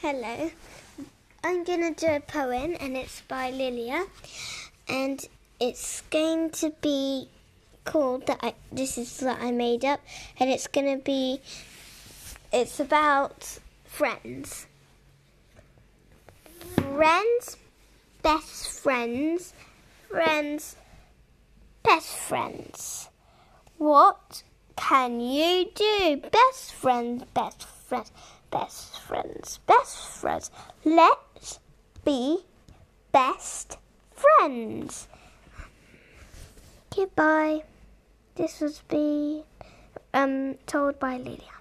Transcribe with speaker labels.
Speaker 1: Hello. I'm going to do a poem and it's by Lilia and it's going to be called that I, this is that I made up and it's going to be it's about friends. Friends, best friends, friends, best friends. What can you do? Best friends, best friends, best friends, best friends. Let's be best friends. Goodbye. This was be um told by Lilia.